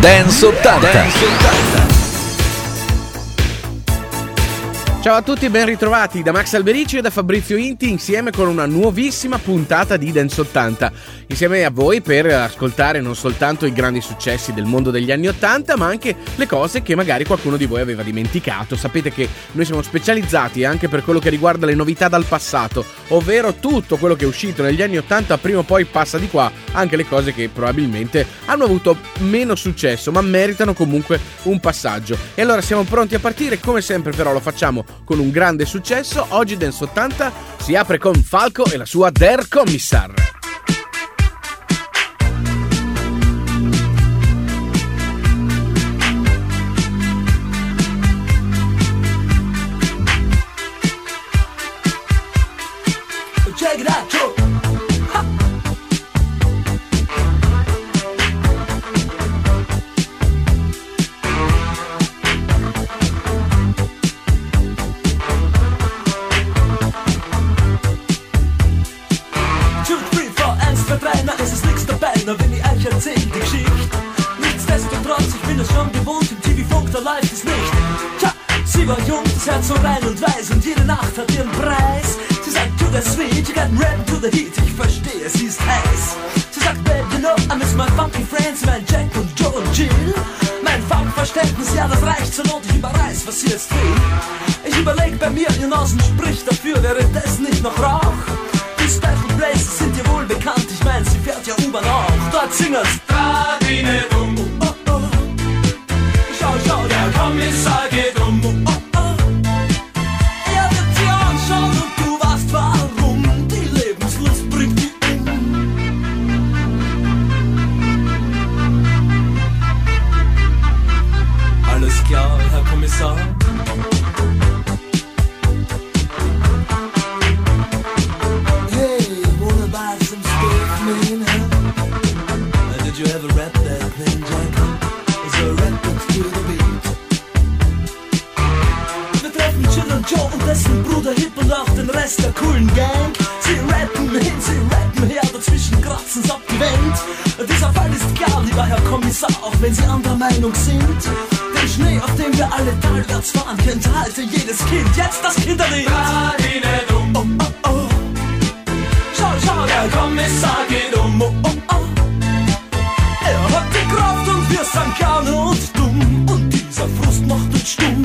Dance 80. Dance 80. Ciao a tutti e ben ritrovati da Max Alberici e da Fabrizio Inti insieme con una nuovissima puntata di Dance 80. Insieme a voi per ascoltare non soltanto i grandi successi del mondo degli anni 80, ma anche le cose che magari qualcuno di voi aveva dimenticato. Sapete che noi siamo specializzati anche per quello che riguarda le novità dal passato, ovvero tutto quello che è uscito negli anni 80 prima o poi passa di qua, anche le cose che probabilmente hanno avuto meno successo, ma meritano comunque un passaggio. E allora siamo pronti a partire, come sempre però lo facciamo con un grande successo. Oggi Dance 80 si apre con Falco e la sua Der Commissar. Check it out, hat ihren Preis. Sie sagt, to the sweet, you got red to the heat. Ich verstehe, sie ist heiß. Sie sagt, babe, you know, I miss my funky friends, mein Jack und Joe und Jill. Mein Funkverständnis, ja, das reicht zur Not, ich überreiß, was sie jetzt will. Ich überleg bei mir, ihr Nasen spricht dafür, wäre das nicht noch Rauch? Die Special Places sind dir wohl bekannt, ich mein, sie fährt ja U-Bahn auch. Dort singen's. Radine dumm. Alle talwärts fahren, kennt halte jedes Kind. Jetzt das Kinderlied. Radine dumm. Oh, oh, oh. Schau, schau, der Kommissar geht um. Oh, oh, oh. Er hat die Kraft und wir sind gerne und dumm. Und dieser Frust macht uns stumm.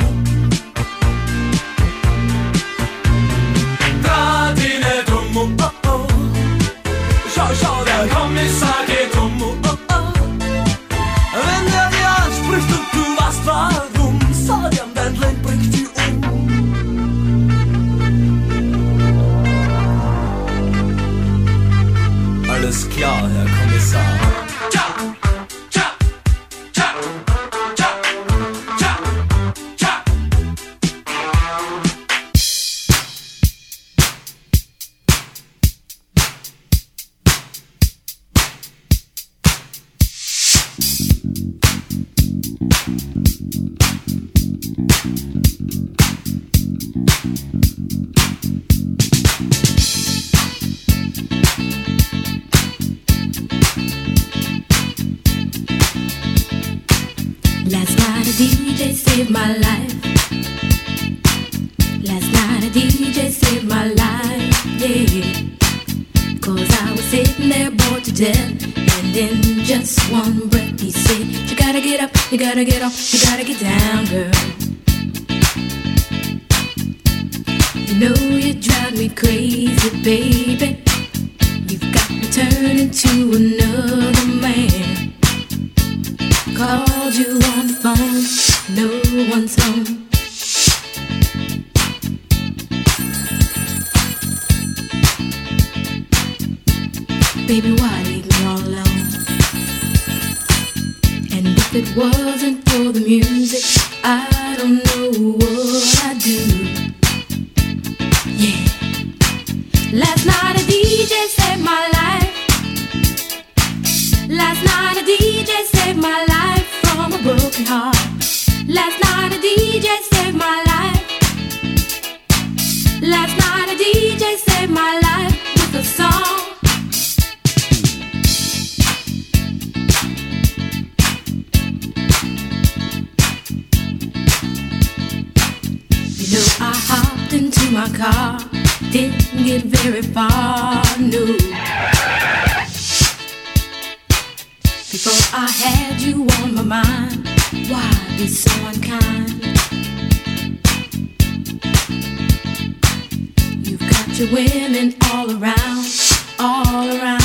My car. Didn't get very far, no. Before I had you on my mind, why be so unkind? You've got your women all around, all around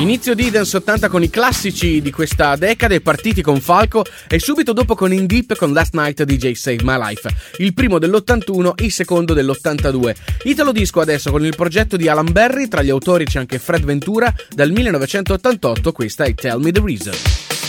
Inizio di Dance 80 con i classici di questa decade, partiti con Falco e subito dopo con In Deep con Last Night DJ Save My Life. Il primo dell'81, il secondo dell'82. Italo disco adesso con il progetto di Alan Berry, tra gli autori c'è anche Fred Ventura, dal 1988 questa è Tell Me The Reason.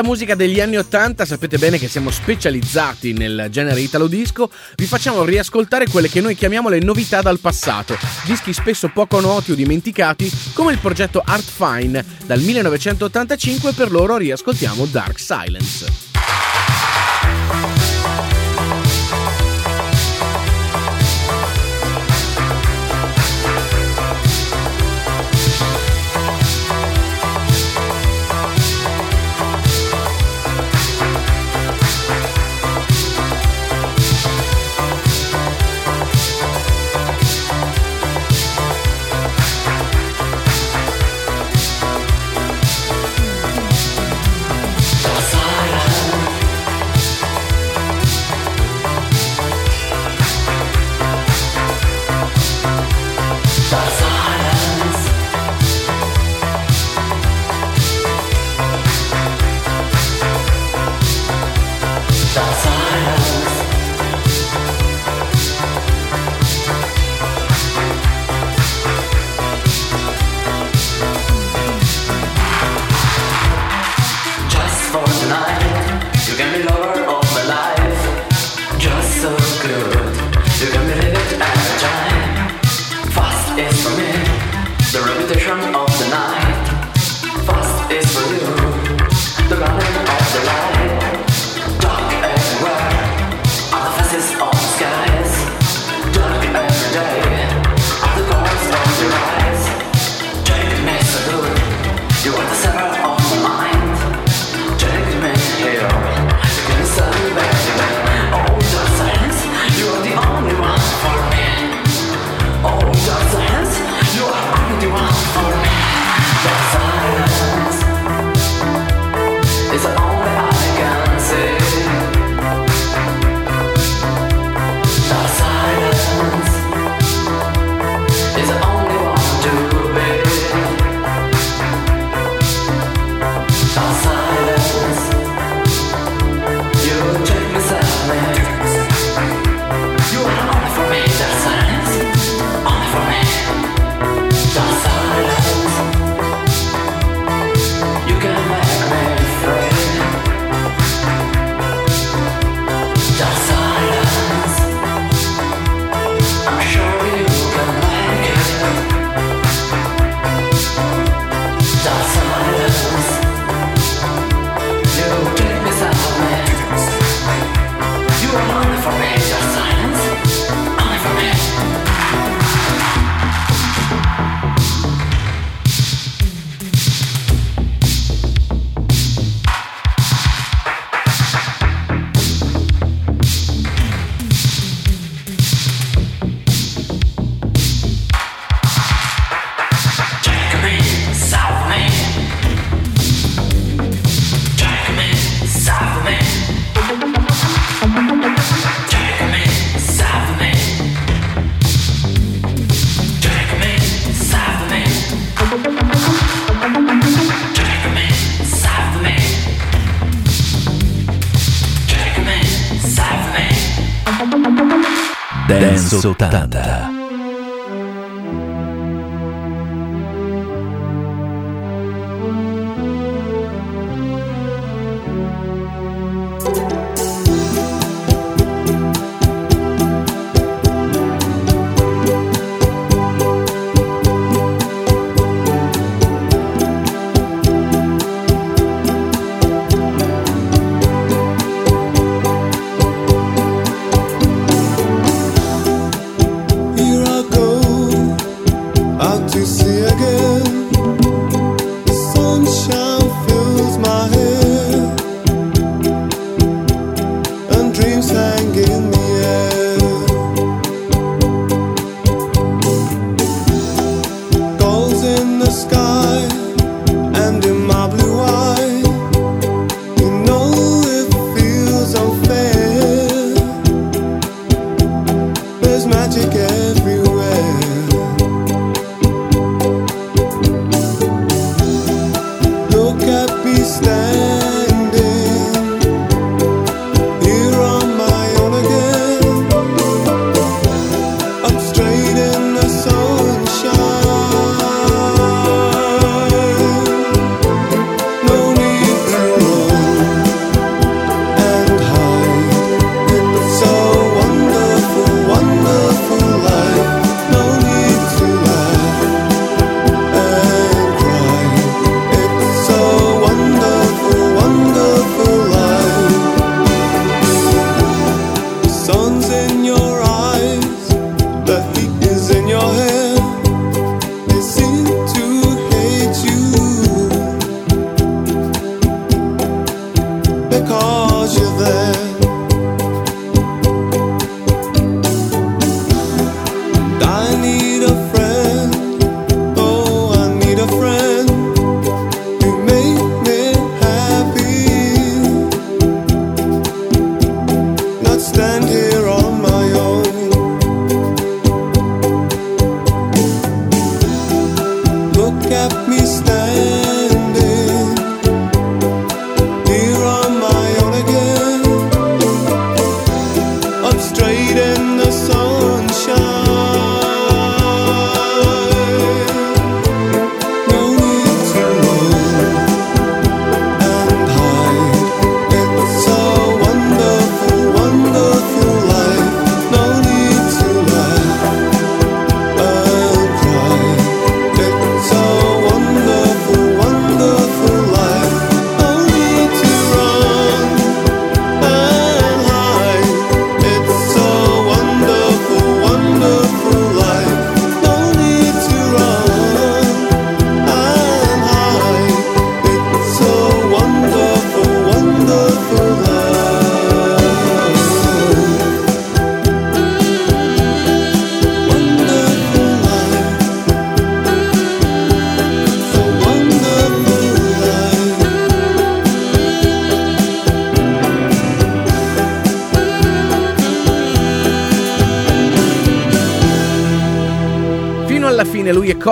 La musica degli anni 80, sapete bene che siamo specializzati nel genere italo disco, vi facciamo riascoltare quelle che noi chiamiamo le novità dal passato, dischi spesso poco noti o dimenticati, come il progetto Art Fine. Dal 1985 per loro riascoltiamo Dark Silence. seu.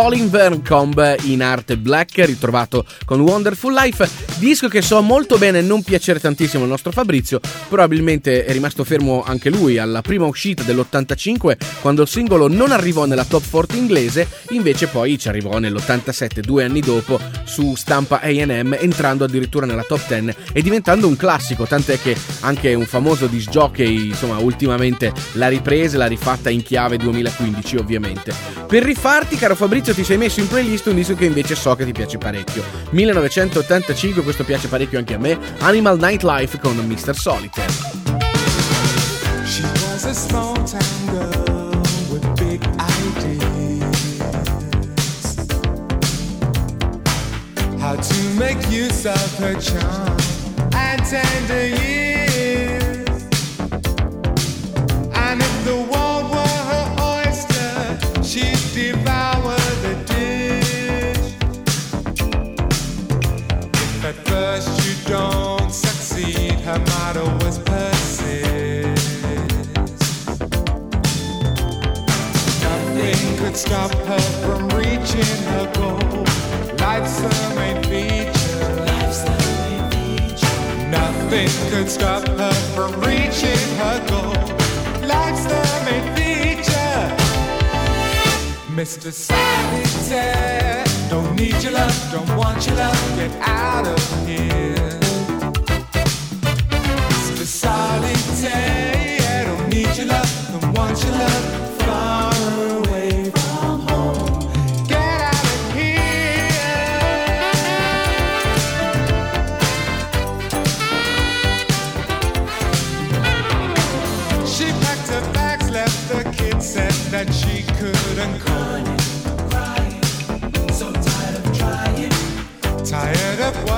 Colin Verncombe in arte black, ritrovato con Wonderful Life, disco che so molto bene non piacere tantissimo al nostro Fabrizio, probabilmente è rimasto fermo anche lui alla prima uscita dell'85 quando il singolo non arrivò nella top 40 inglese, invece poi ci arrivò nell'87, due anni dopo, su stampa AM, entrando addirittura nella top 10 e diventando un classico, tant'è che anche un famoso disc jockey, insomma, ultimamente l'ha ripresa e l'ha rifatta in chiave 2015 ovviamente. Per rifarti, caro Fabrizio, ti sei messo in playlist un disco che invece so che ti piace parecchio. 1985, questo piace parecchio anche a me, Animal Nightlife con Mr. Solitaire. Of her charm. And tender stop her from reaching her goal. Life's the main feature. Mr. Solitaire, don't need your love, don't want your love, get out of here. Mr. Solitaire, don't need your love, don't want your love,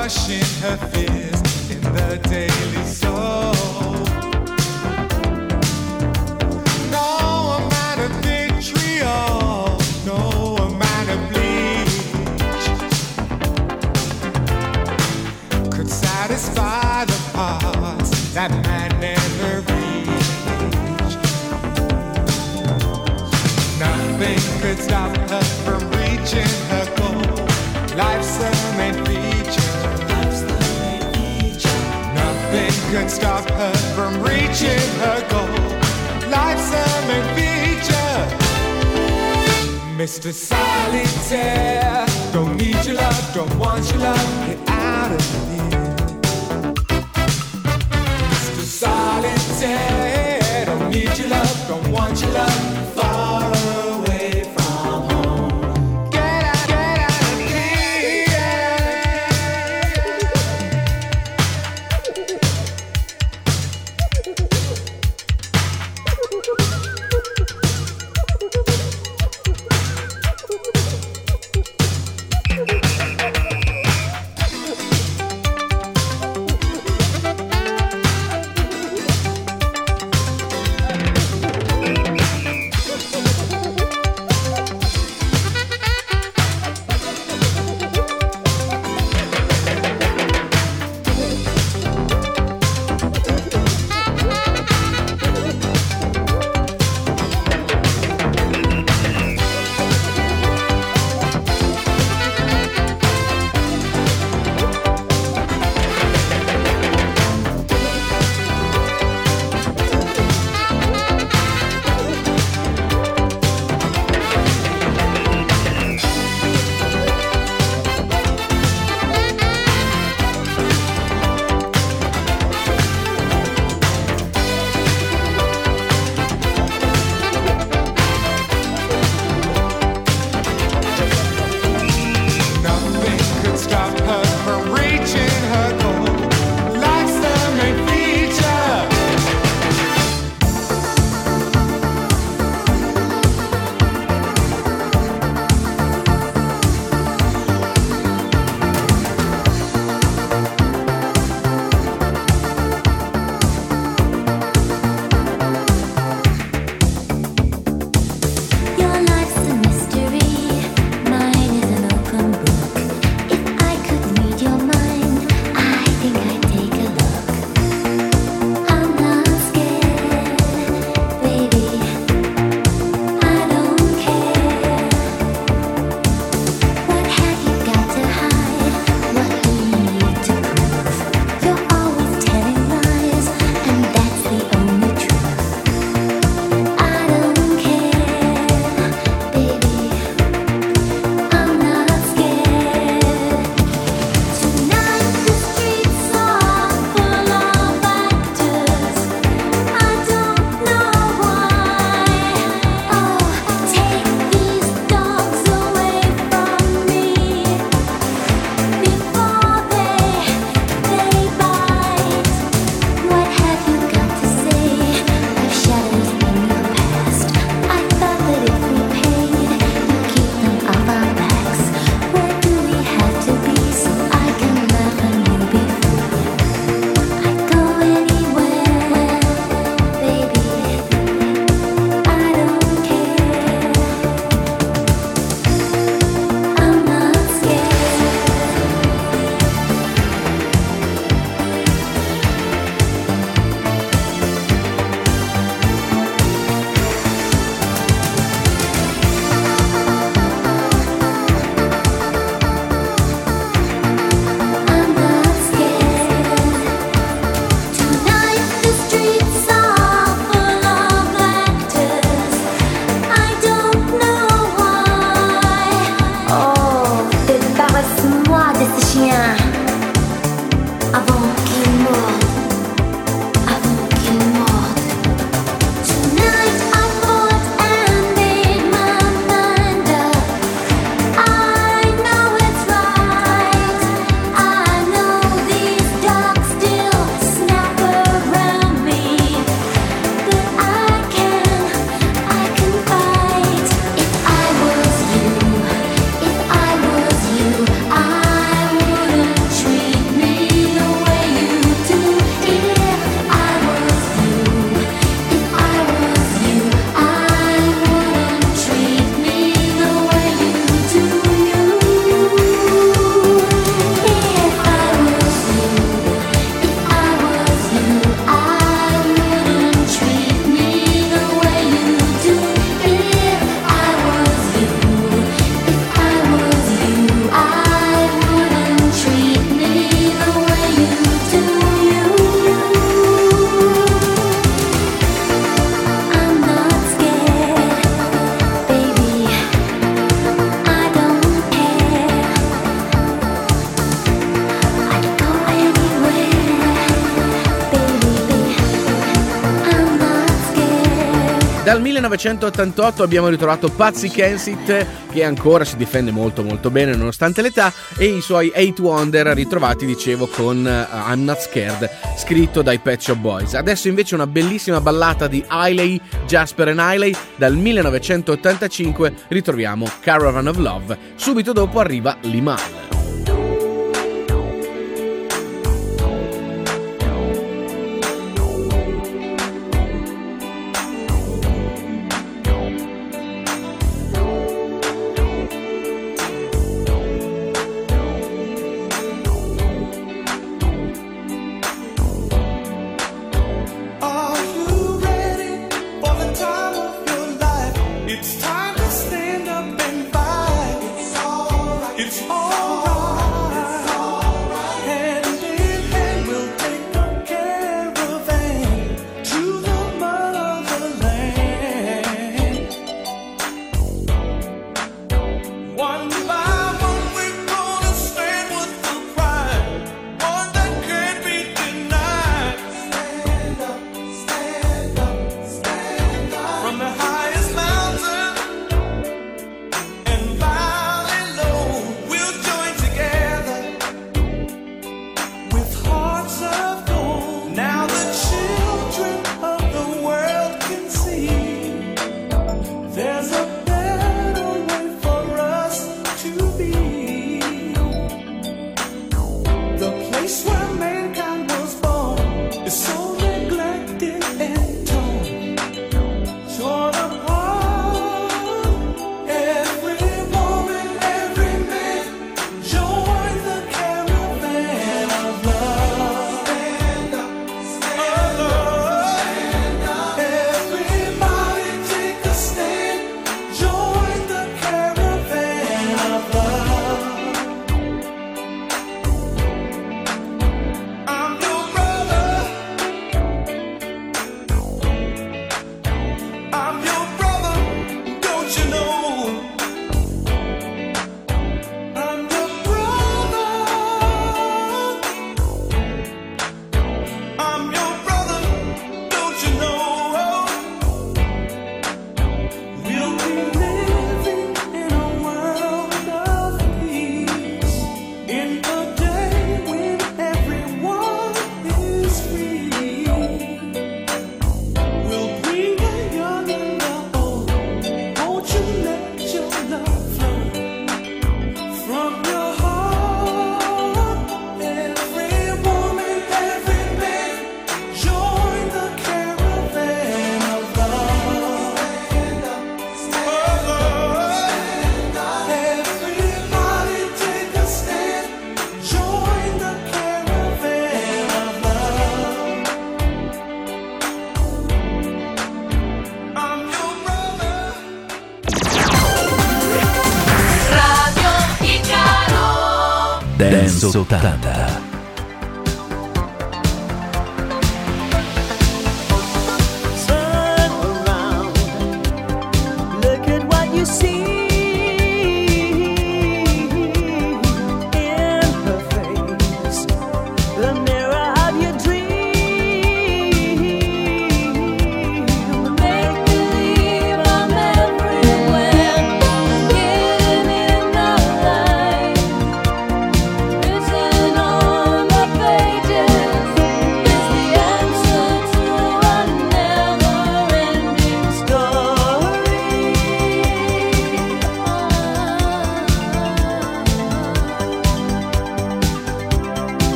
washing her fears in the daily soap. Could stop her from reaching her goal. Life's the main feature. Mr. Solitaire, don't need your love, don't want your love, get out of here. 1988 abbiamo ritrovato Pazzi Kensit che ancora si difende molto molto bene nonostante l'età e i suoi 8 Wonder ritrovati dicevo con eh, I'm Not Scared scritto dai Pet Shop Boys. Adesso invece una bellissima ballata di Hailey, Jasper and Hailey dal 1985 ritroviamo Caravan of Love. Subito dopo arriva Limal. Sultana.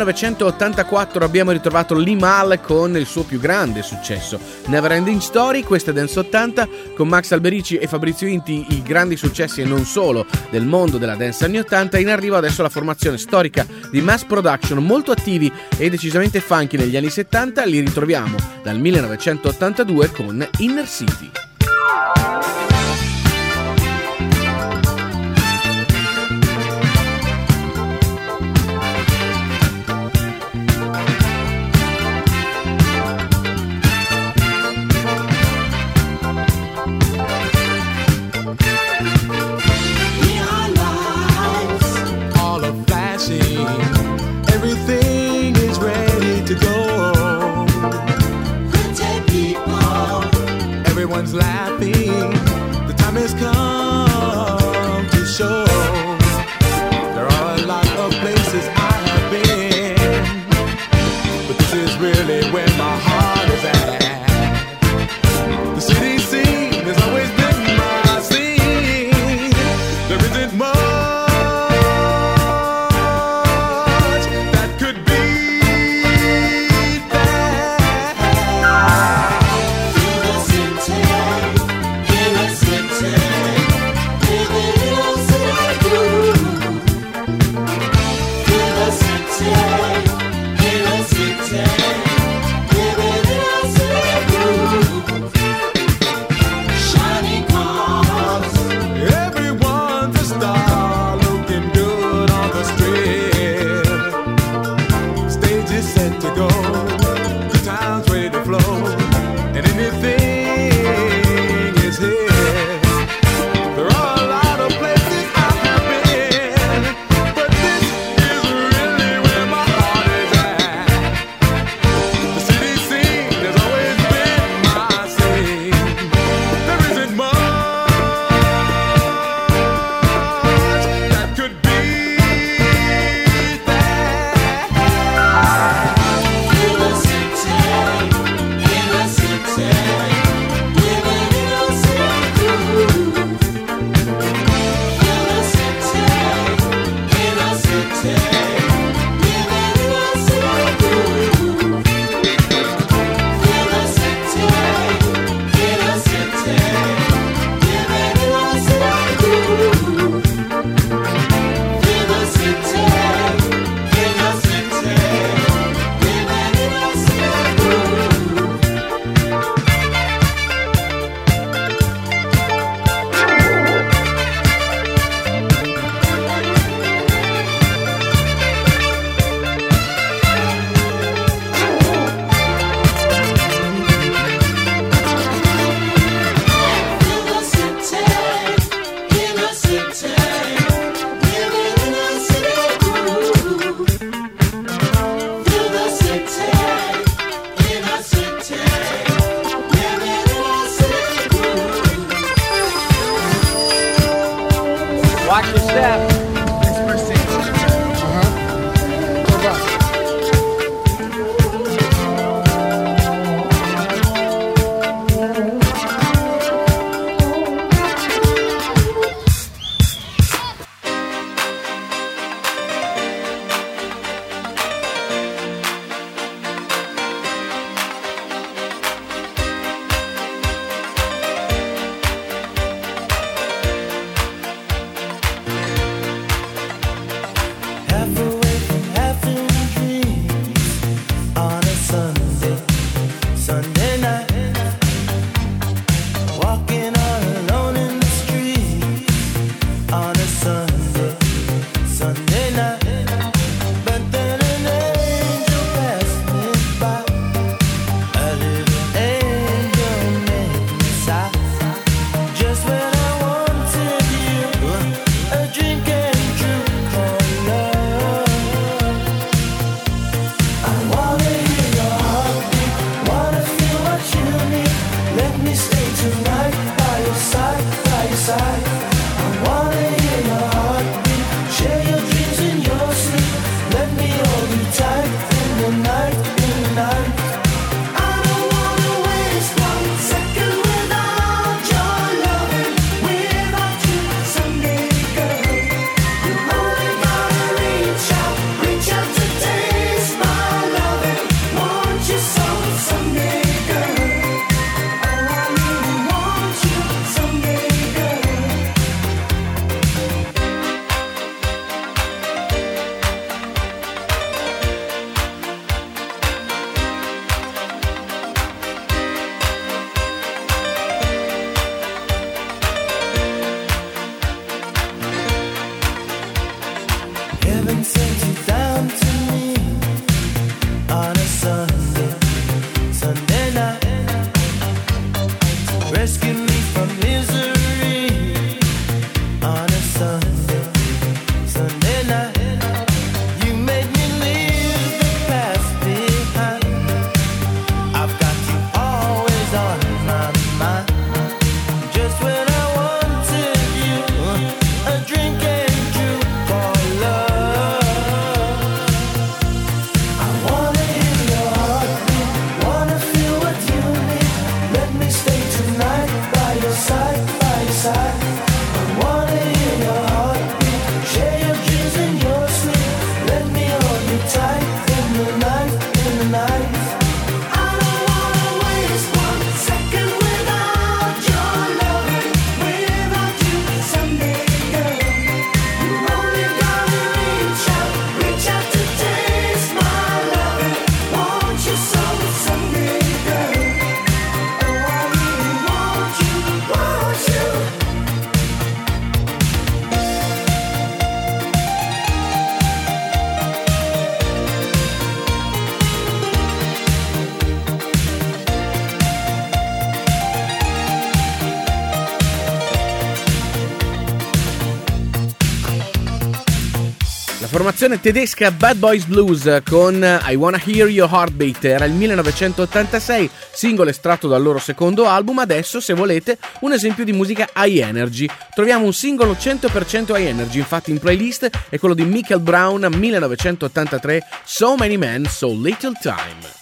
1984 abbiamo ritrovato Limal con il suo più grande successo, Never Ending Story, questa è Dance 80, con Max Alberici e Fabrizio Inti i grandi successi e non solo del mondo della dance anni 80, in arrivo adesso la formazione storica di Mass Production, molto attivi e decisamente funky negli anni 70, li ritroviamo dal 1982 con Inner City. formazione tedesca Bad Boys Blues con I Wanna Hear Your Heartbeat era il 1986, singolo estratto dal loro secondo album, adesso se volete un esempio di musica high energy. Troviamo un singolo 100% high energy, infatti in playlist è quello di Michael Brown 1983 So Many Men, So Little Time.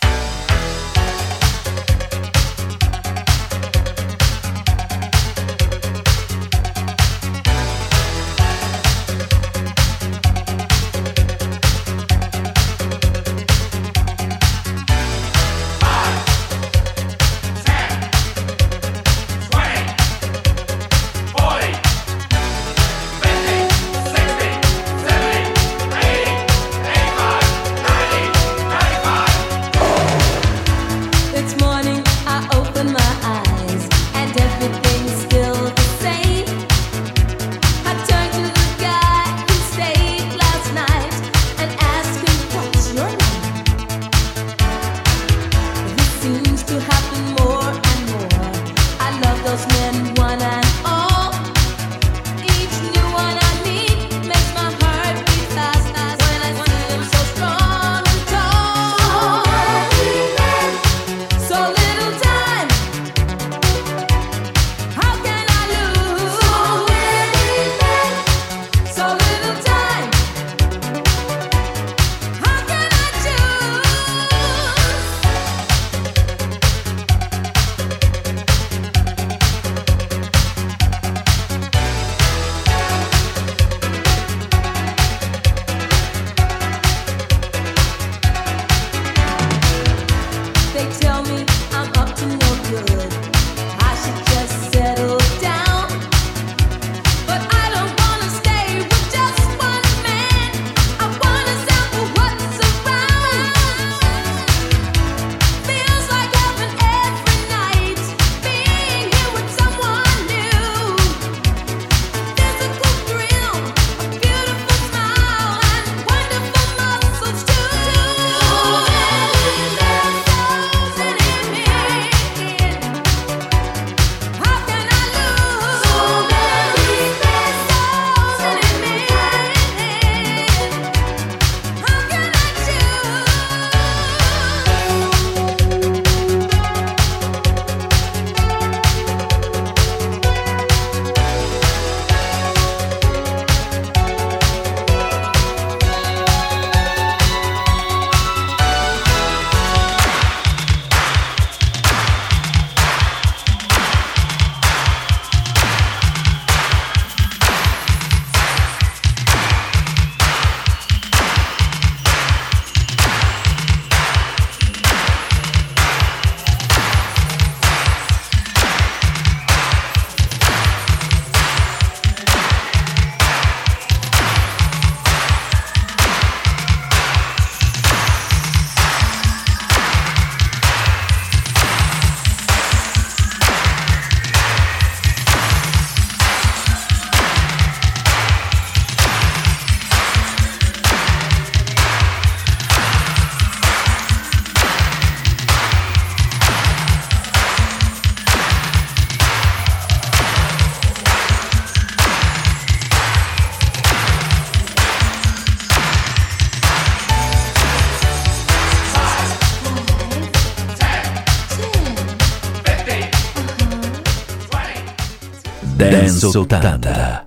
Sultanda.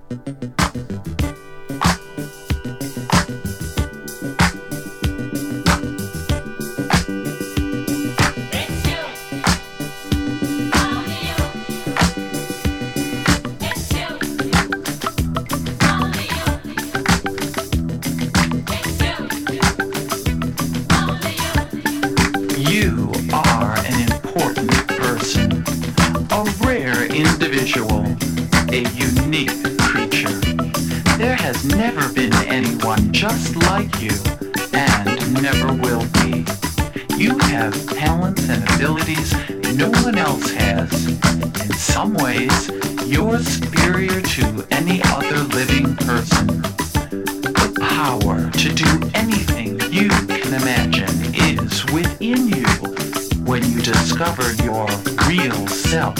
discover your real self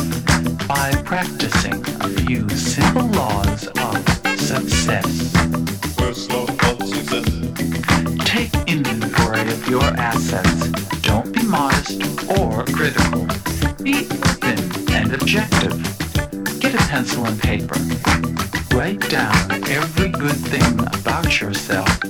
by practicing a few simple laws of success. Take inventory of your assets. Don't be modest or critical. Be open and objective. Get a pencil and paper. Write down every good thing about yourself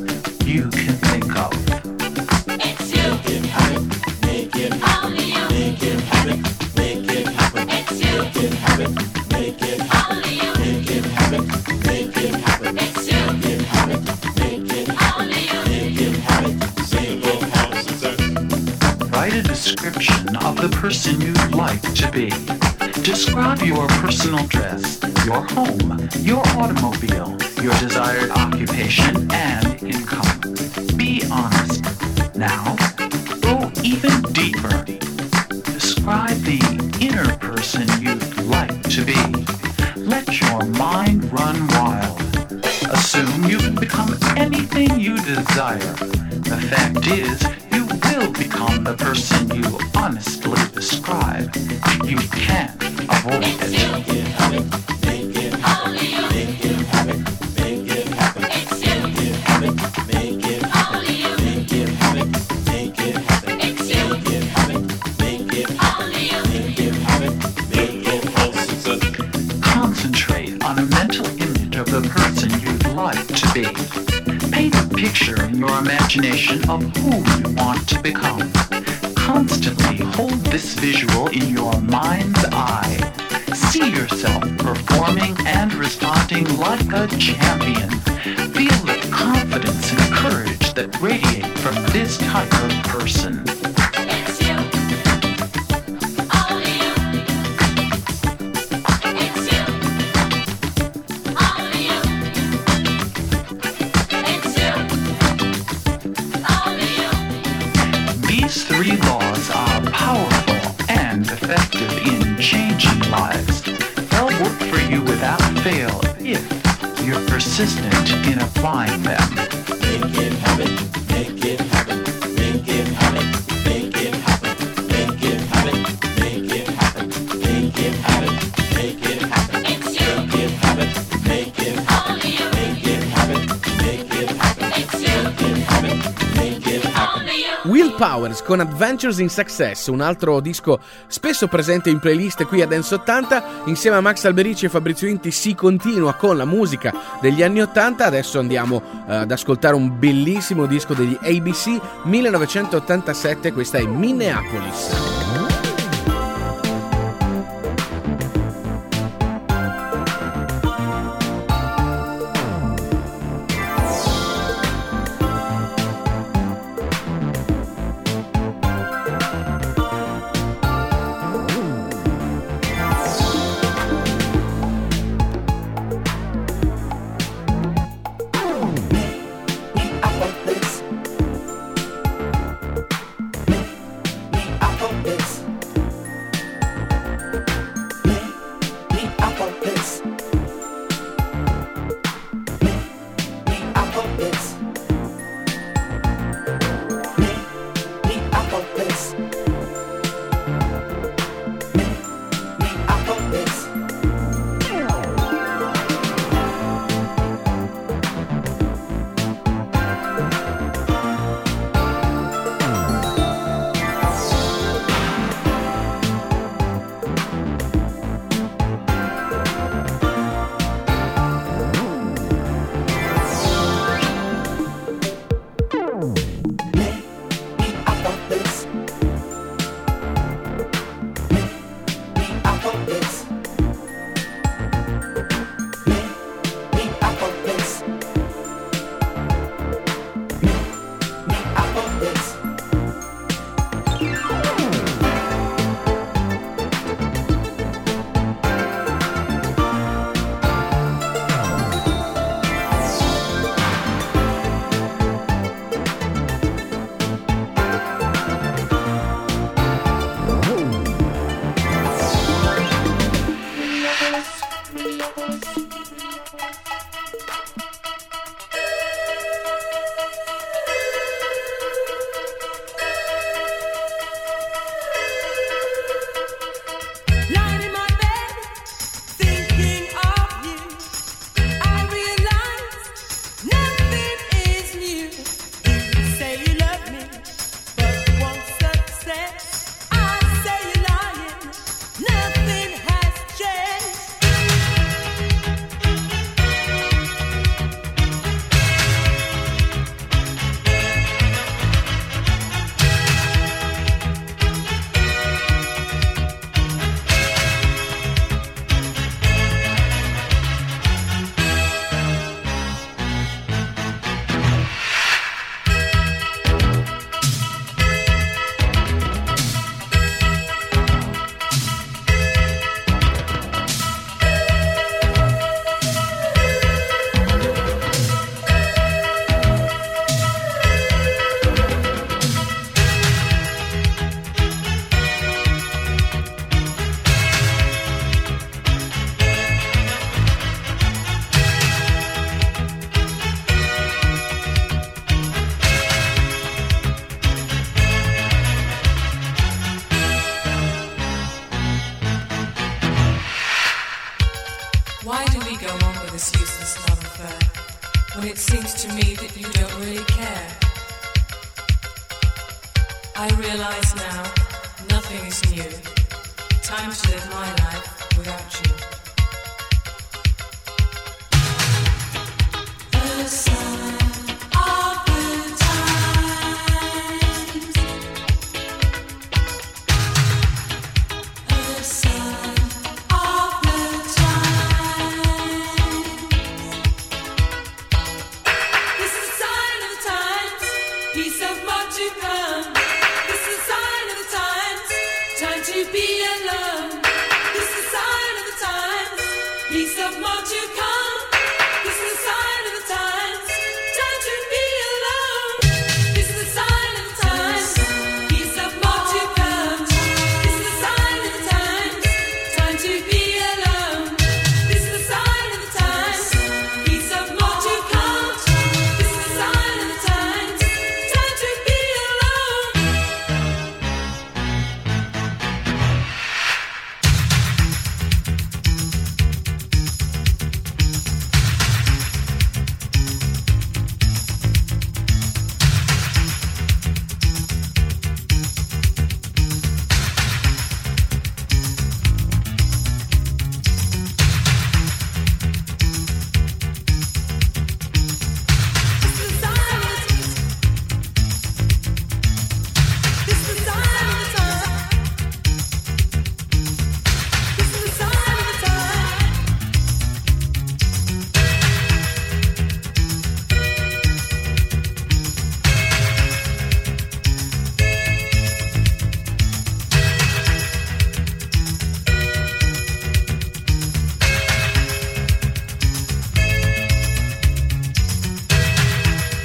Powers con Adventures in Success, un altro disco spesso presente in playlist qui a Dance 80. Insieme a Max Alberici e Fabrizio Inti si continua con la musica degli anni 80. Adesso andiamo eh, ad ascoltare un bellissimo disco degli ABC 1987, questa è Minneapolis.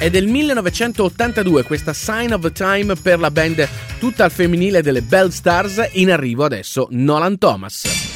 è del 1982 questa Sign of the Time per la band tutta al femminile delle Bell Stars, in arrivo adesso Nolan Thomas.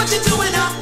what you doing now?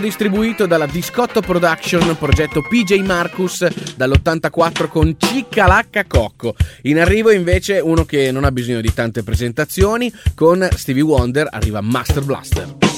distribuito dalla Discotto Production, progetto PJ Marcus dall'84 con Ciccalacca Cocco. In arrivo invece uno che non ha bisogno di tante presentazioni, con Stevie Wonder arriva Master Blaster.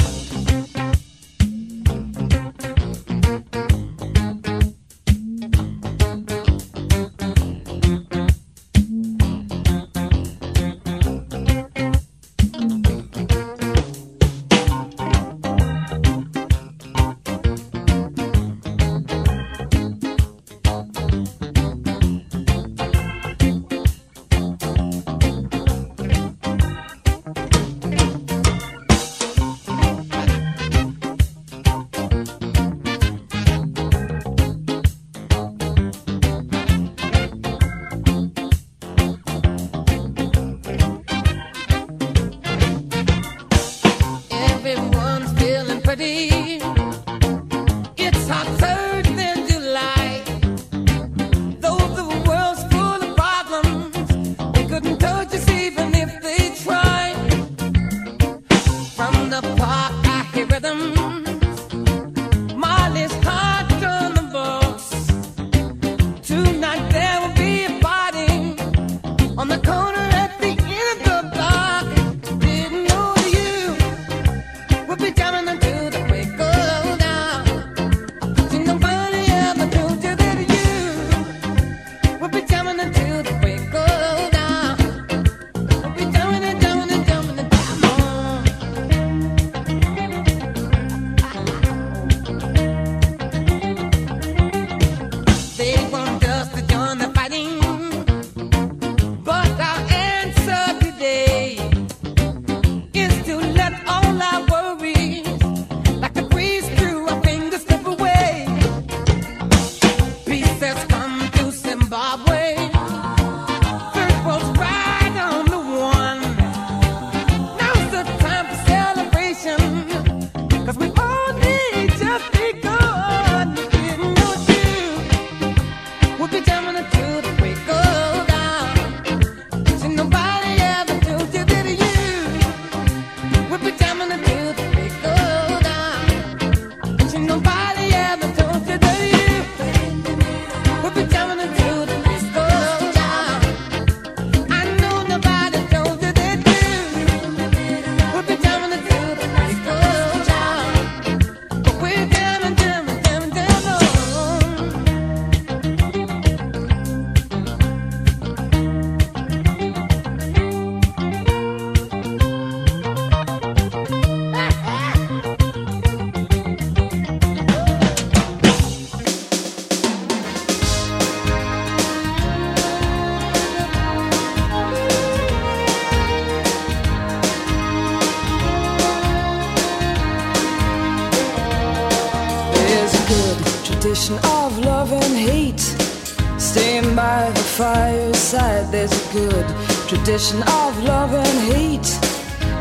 Tradition of love and hate.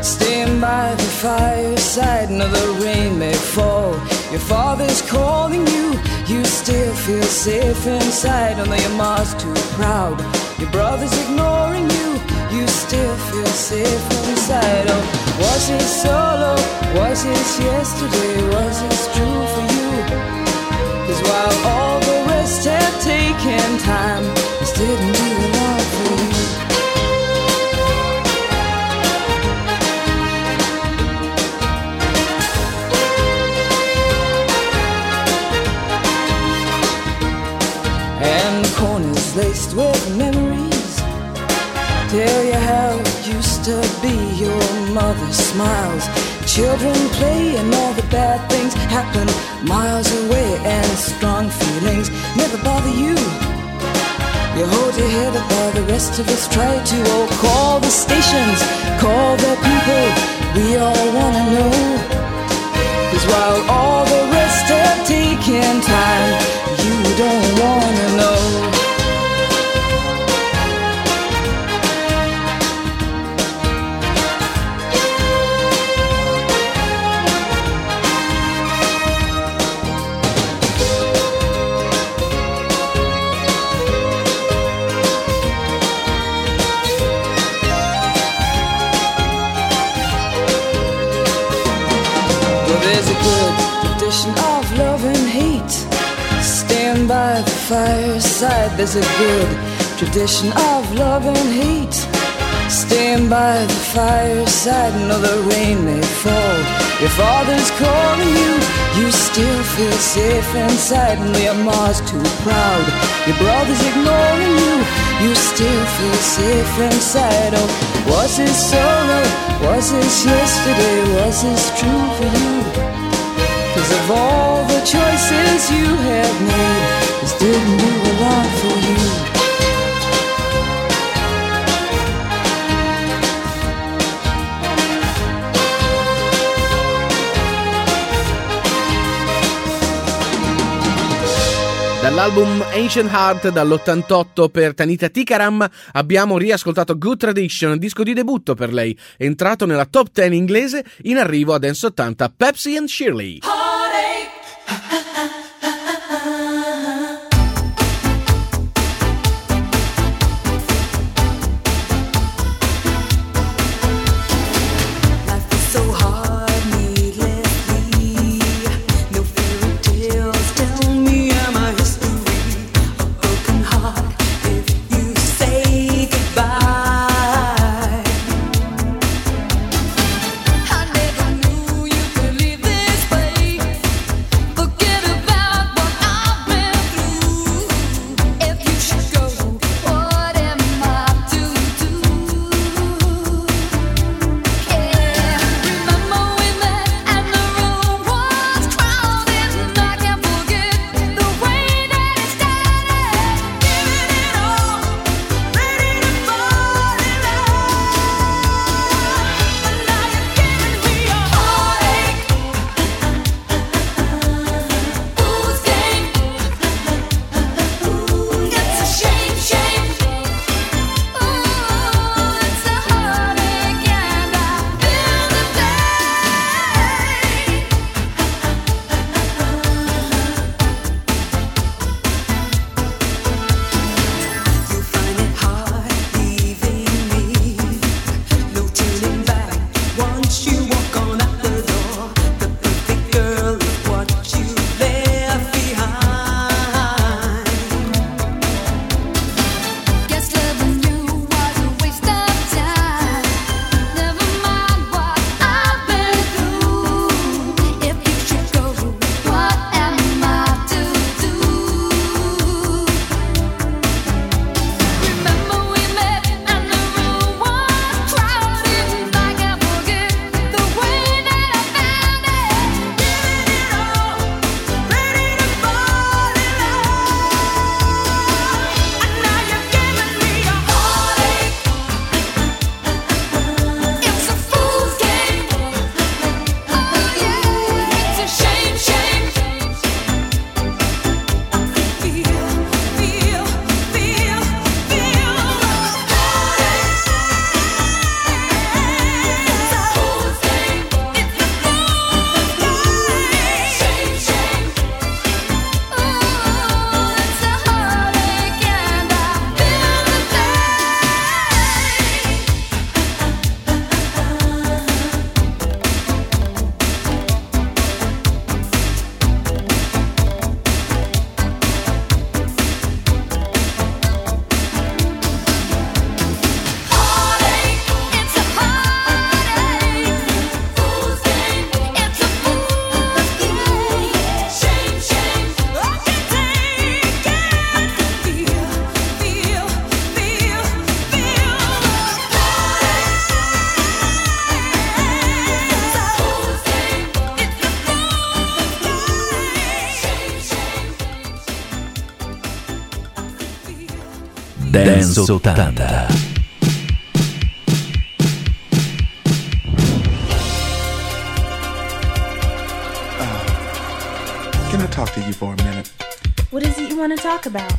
Staying by the fireside, no, the rain may fall. Your father's calling you, you still feel safe inside. Although your mom's too proud, your brother's ignoring you, you still feel safe inside. Oh, was it solo? Was it yesterday? Was it true for you? Cause while all the rest have taken time, this didn't do a Tell you how it used to be Your mother smiles. Children play and all the bad things happen. Miles away And strong feelings never bother you. You hold your head up while the rest of us try to Oh, call the stations, call the people We all wanna know. Cause while all the rest have taken time, you don't wanna know. By the fireside. There's a good tradition of love and hate. Stand by the fireside. No, the rain may fall. Your father's calling you. You still feel safe inside. And your mom's too proud. Your brother's ignoring you. You still feel safe inside. Oh, was it solo? Was this yesterday? Was this true for you? Cause of all the choices you have made, this didn't do a lot for you. Dall'album Ancient Heart dall'88 per Tanita Tikaram abbiamo riascoltato Good Tradition, disco di debutto per lei, entrato nella top 10 inglese in arrivo a Dance 80 Pepsi and Shirley. Uh, can I talk to you for a minute. What is it you want to talk about?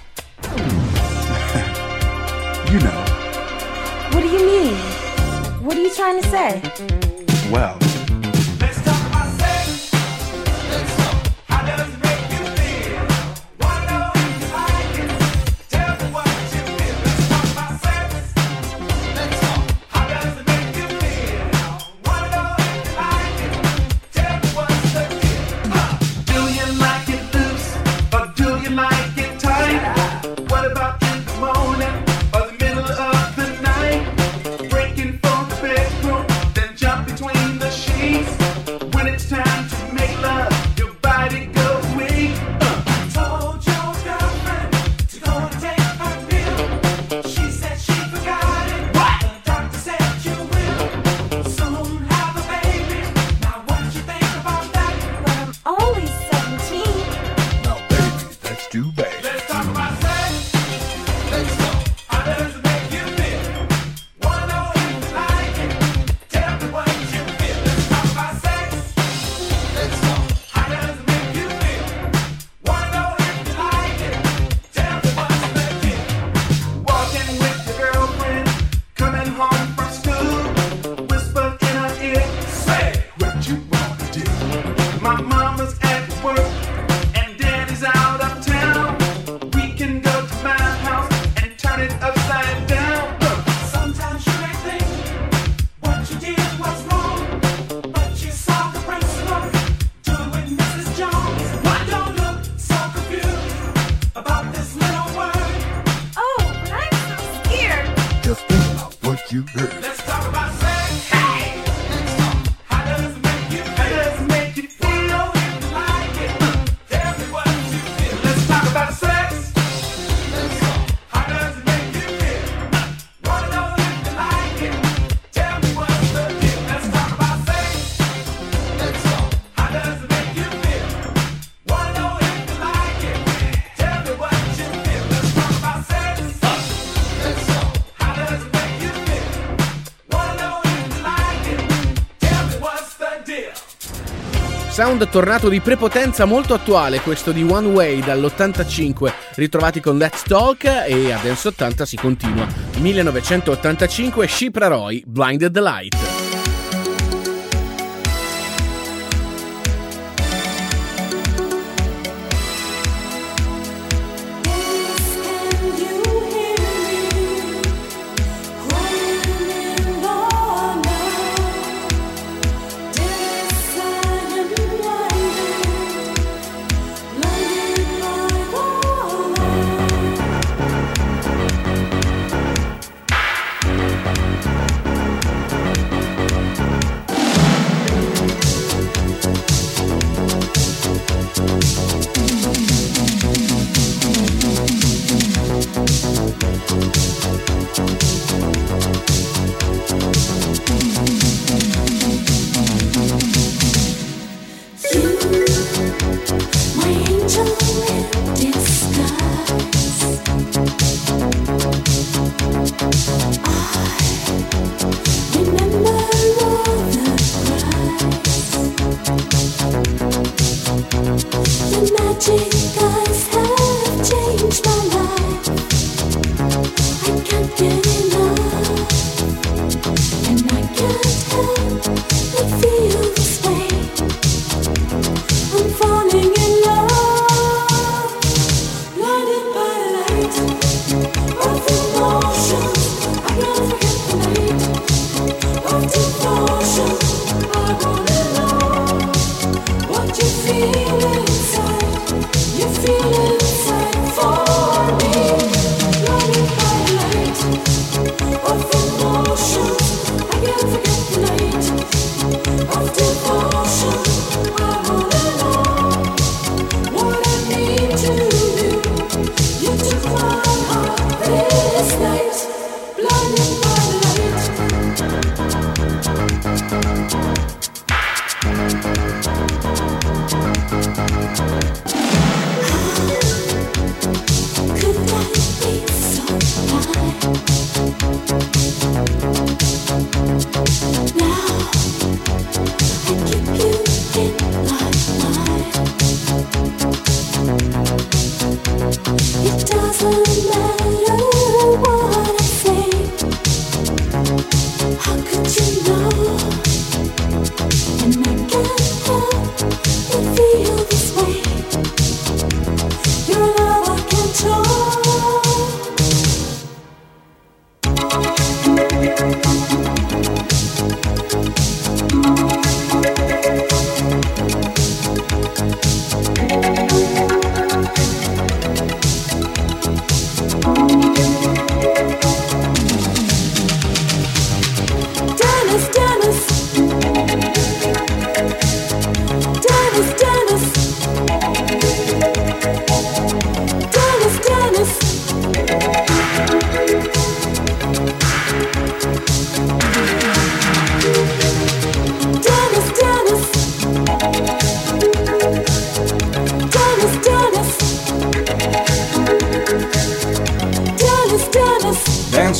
sound tornato di prepotenza molto attuale, questo di One Way dall'85, ritrovati con Let's Talk e a Dance 80 si continua. 1985 Shipra Roy, Blinded the Light.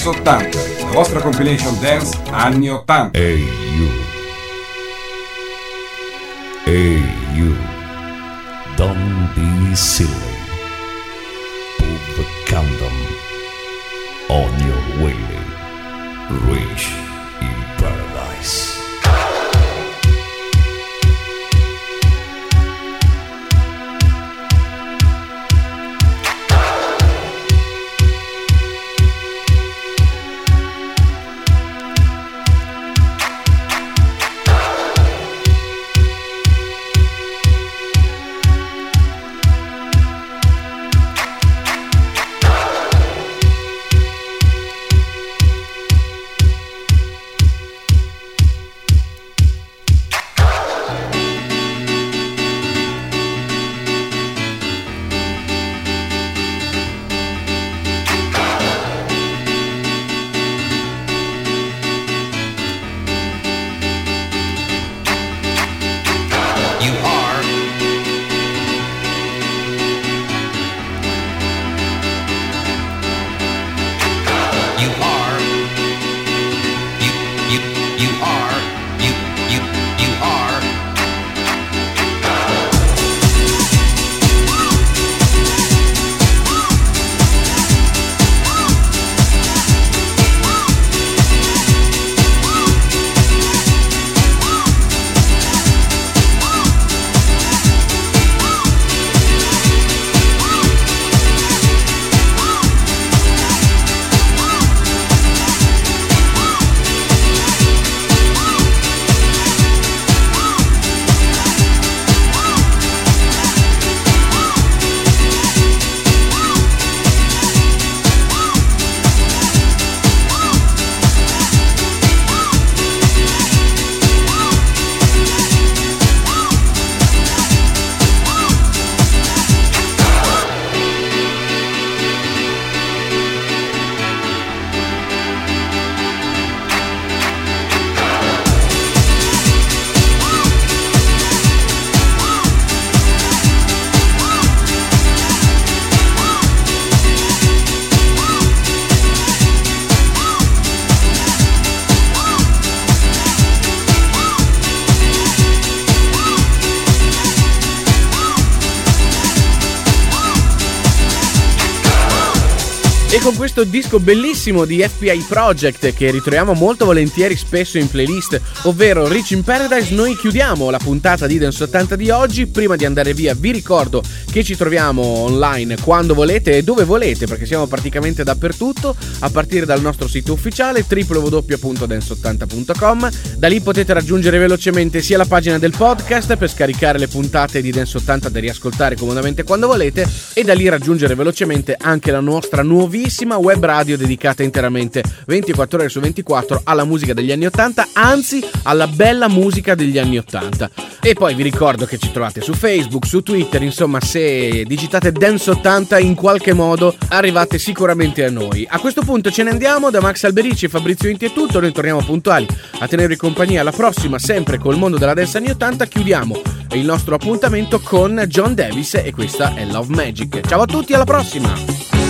Dance 80, la vostra compilation dance anni 80. Ehi you. Ehi you. Don't be silly. Put the condom on your willy. Rich con questo disco bellissimo di FBI Project che ritroviamo molto volentieri spesso in playlist, ovvero Rich in Paradise, noi chiudiamo la puntata di Dance 80 di oggi. Prima di andare via vi ricordo che ci troviamo online quando volete e dove volete, perché siamo praticamente dappertutto, a partire dal nostro sito ufficiale www.dance80.com. Da lì potete raggiungere velocemente sia la pagina del podcast per scaricare le puntate di Dance 80 da riascoltare comodamente quando volete e da lì raggiungere velocemente anche la nostra nuovissima web radio dedicata interamente 24 ore su 24 alla musica degli anni 80, anzi alla bella musica degli anni 80. E poi vi ricordo che ci trovate su Facebook, su Twitter, insomma se digitate Dance 80 in qualche modo arrivate sicuramente a noi. A questo punto ce ne andiamo da Max Alberici e Fabrizio Inti è tutto, noi torniamo puntuali a tenervi compagnia alla prossima sempre col mondo della dance anni 80, chiudiamo il nostro appuntamento con John Davis e questa è Love Magic. Ciao a tutti, alla prossima!